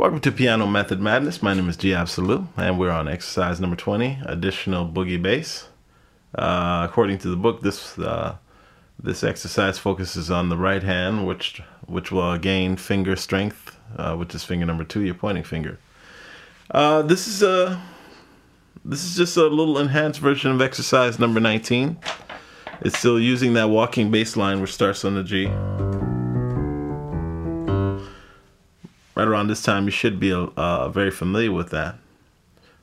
Welcome to Piano Method Madness. My name is G Absolute, and we're on exercise number 20, additional boogie bass. Uh, according to the book, this uh, this exercise focuses on the right hand, which which will gain finger strength, uh, which is finger number two, your pointing finger. Uh, this is a this is just a little enhanced version of exercise number 19. It's still using that walking bass line, which starts on the G. right around this time, you should be uh, very familiar with that.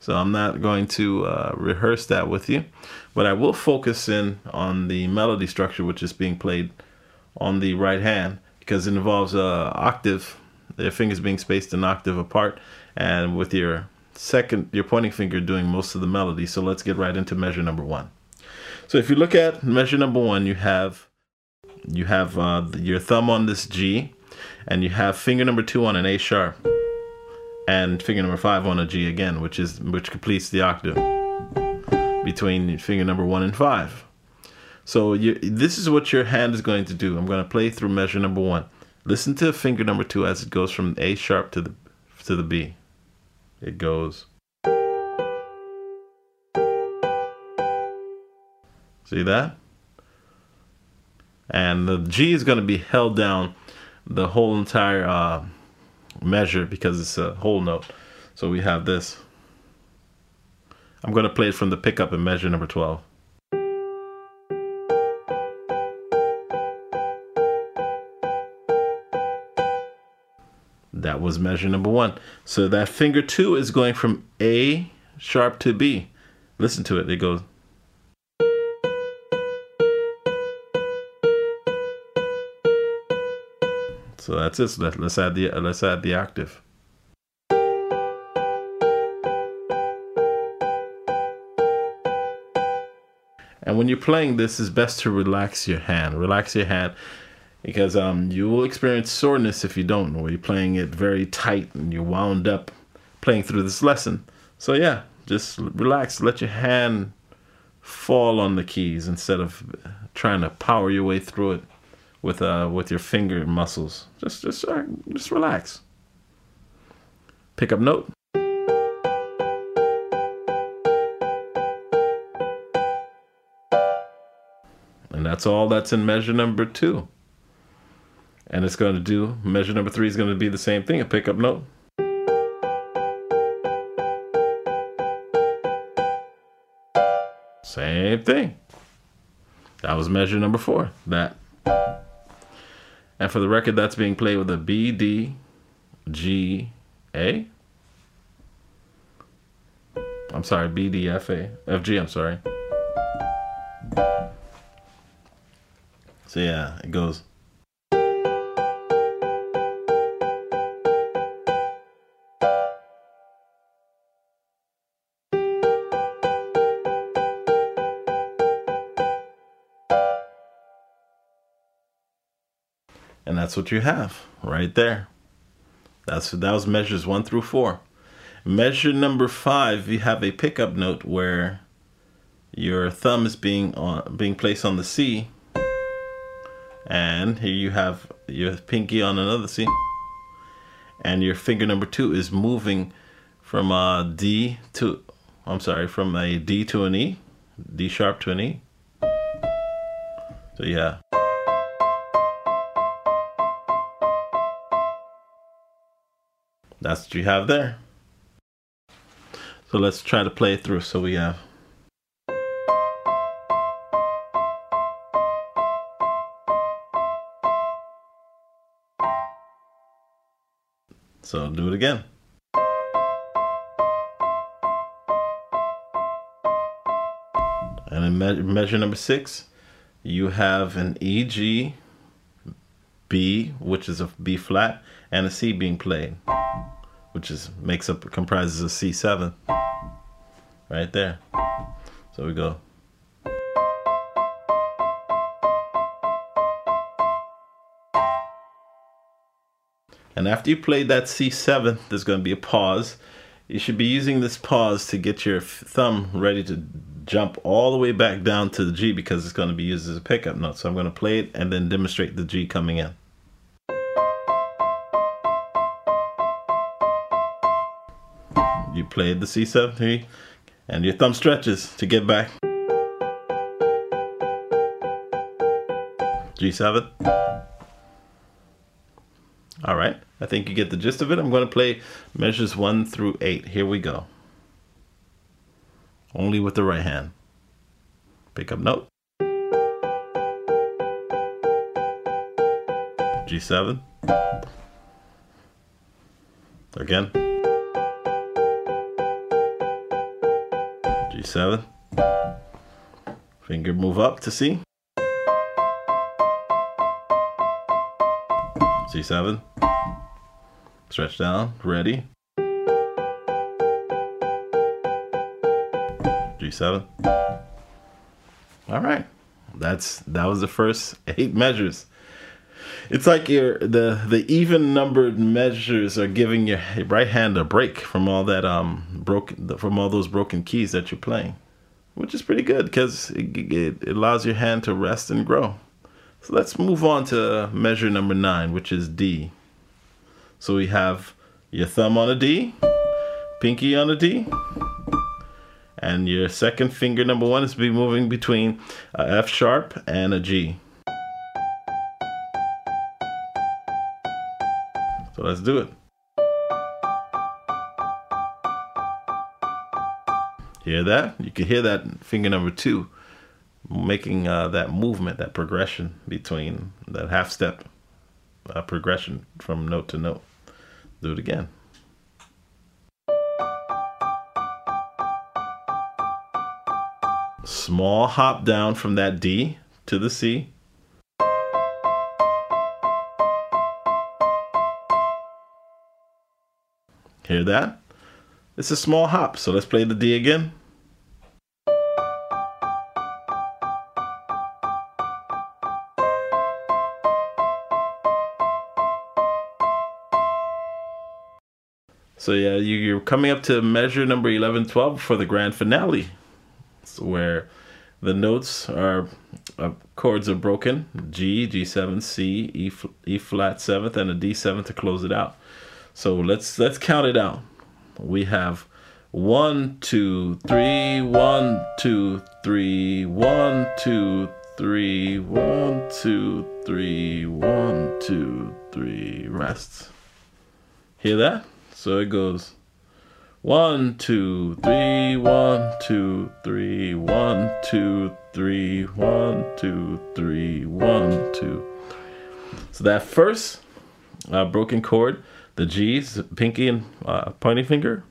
So I'm not going to uh, rehearse that with you, but I will focus in on the melody structure, which is being played on the right hand, because it involves a octave, your fingers being spaced an octave apart, and with your second, your pointing finger doing most of the melody. So let's get right into measure number one. So if you look at measure number one, you have you have uh, your thumb on this G, and you have finger number two on an A sharp and finger number five on a G again, which is which completes the octave between finger number one and five. So you, this is what your hand is going to do. I'm going to play through measure number one. Listen to finger number two as it goes from A sharp to the to the B. It goes. See that? And the G is going to be held down the whole entire uh, measure because it's a whole note. So we have this. I'm going to play it from the pickup in measure number 12. That was measure number one. So that finger two is going from A sharp to B. Listen to it. It goes. So that's it. So let, us add the let's add the octave. And when you're playing this, it's best to relax your hand. Relax your hand because um, you will experience soreness if you don't, or you're playing it very tight and you're wound up playing through this lesson. So yeah, just relax. Let your hand fall on the keys instead of trying to power your way through it with uh with your finger muscles. Just just uh, just relax. Pick up note. And that's all that's in measure number two. And it's going to do, measure number three is going to be the same thing, a pickup note. Same thing. That was measure number four. That and for the record, that's being played with a B, D, G, A. I'm sorry, B, D, F, A, F, G, I'm sorry. So yeah, it goes. And that's what you have right there. That's that was measures one through four. Measure number five, you have a pickup note where your thumb is being on being placed on the C, and here you have your pinky on another C, and your finger number two is moving from a D to I'm sorry, from a D to an E, D sharp to an E. So yeah. That's what you have there. So let's try to play through. So we have. So do it again. And in me measure number six, you have an E, G, B, which is a B flat, and a C being played which is makes up comprises of C7 right there. So we go. And after you play that C7, there's going to be a pause. You should be using this pause to get your thumb ready to jump all the way back down to the G because it's going to be used as a pickup note. So I'm going to play it and then demonstrate the G coming in. you played the C7 and your thumb stretches to get back. G7. All right, I think you get the gist of it. I'm going to play measures one through eight. Here we go. Only with the right hand. Pick up note. G7. Again. G7. Finger move up to C. C7. Stretch down, ready. G7. All right. That's that was the first eight measures. It's like your the the even numbered measures are giving your right hand a break from all that um broken from all those broken keys that you're playing, which is pretty good because it, it allows your hand to rest and grow. So let's move on to measure number nine, which is D. So we have your thumb on a D, pinky on a D, and your second finger number one is be moving between a F sharp and a G. So let's do it. Hear that? You can hear that finger number two making uh, that movement, that progression between that half step uh, progression from note to note. Do it again. Small hop down from that D to the C. Hear that? It's a small hop, so let's play the D again. So yeah, you, are coming up to measure number 11, 12 for the grand finale, where the notes are uh, chords are broken: G, G7, C, E, E flat seventh, and a D7 to close it out. So let's let's count it out. We have one, two, three, one, two, three, one, two, three, one, two, three, one, two, three. Rest. Hear that? So it goes one, two, three, one, two, three, one, two, three, one, two, three, one, two. So that first uh, broken chord, the G's, pinky and uh, finger,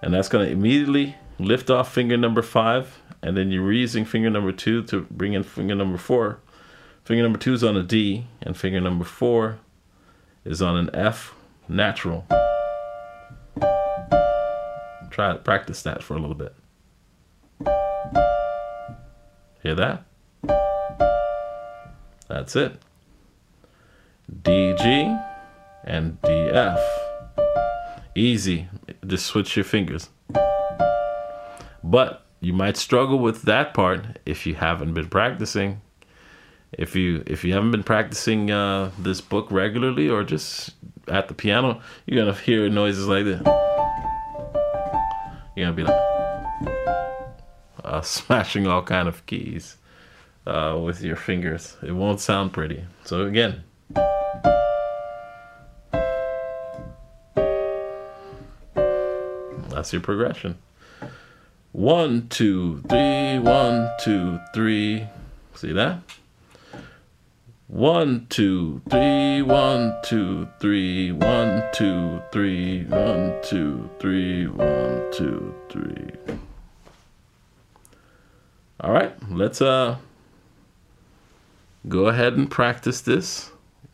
and that's going to immediately lift off finger number five, and then you're using finger number two to bring in finger number four. Finger number two is on a D, and finger number four is on an F natural. Try practice that for a little bit. Hear that? That's it. D G and D F. Easy. Just switch your fingers. But you might struggle with that part if you haven't been practicing. If you if you haven't been practicing uh, this book regularly or just at the piano, you're gonna hear noises like this. You're gonna be like uh, smashing all kind of keys uh, with your fingers. It won't sound pretty. So again. That's your progression. One, two, three, one, two, three. See that? One, two, three, one, two, three, one, two, three, one, two, three, one, two, three. All right, let's uh go ahead and practice this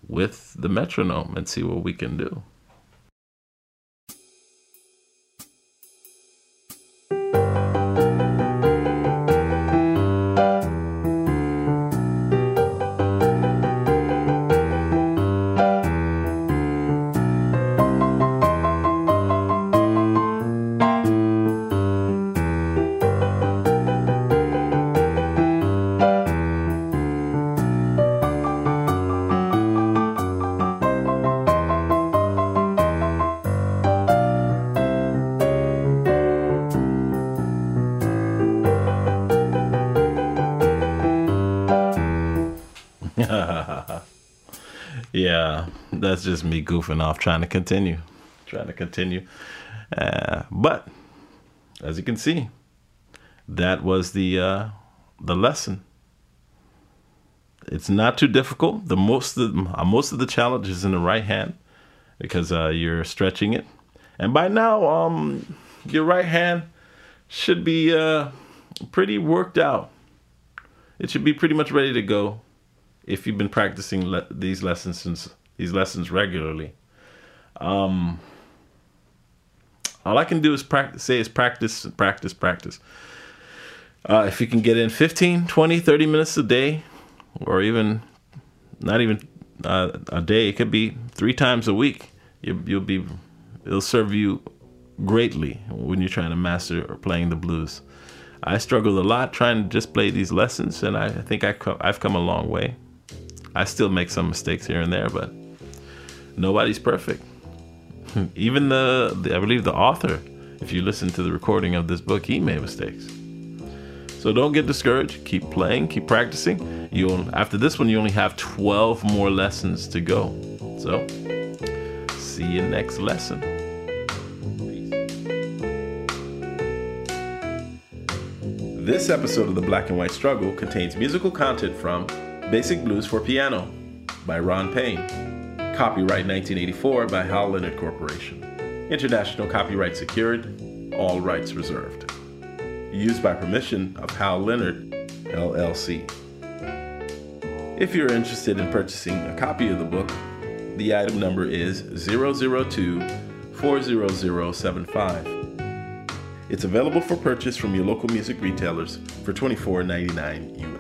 with the metronome and see what we can do. Yeah, that's just me goofing off, trying to continue, trying to continue. Uh, but as you can see, that was the uh, the lesson. It's not too difficult. The most of the, uh, most of the challenge is in the right hand because uh, you're stretching it, and by now, um, your right hand should be uh, pretty worked out. It should be pretty much ready to go if you've been practicing le- these lessons since these lessons regularly. Um, all I can do is practice, say is practice, practice, practice. Uh, if you can get in 15, 20, 30 minutes a day, or even not even uh, a day, it could be three times a week. You, you'll be, it'll serve you greatly when you're trying to master or playing the blues. I struggled a lot trying to just play these lessons, and I think I I've come a long way. I still make some mistakes here and there, but nobody's perfect. Even the, the, I believe the author, if you listen to the recording of this book, he made mistakes. So don't get discouraged. Keep playing, keep practicing. You'll after this one, you only have 12 more lessons to go. So see you next lesson. This episode of the Black and White Struggle contains musical content from Basic Blues for Piano by Ron Payne. Copyright 1984 by Hal Leonard Corporation. International copyright secured, all rights reserved. Used by permission of Hal Leonard, LLC. If you're interested in purchasing a copy of the book, the item number is 002 40075. It's available for purchase from your local music retailers for $24.99 US.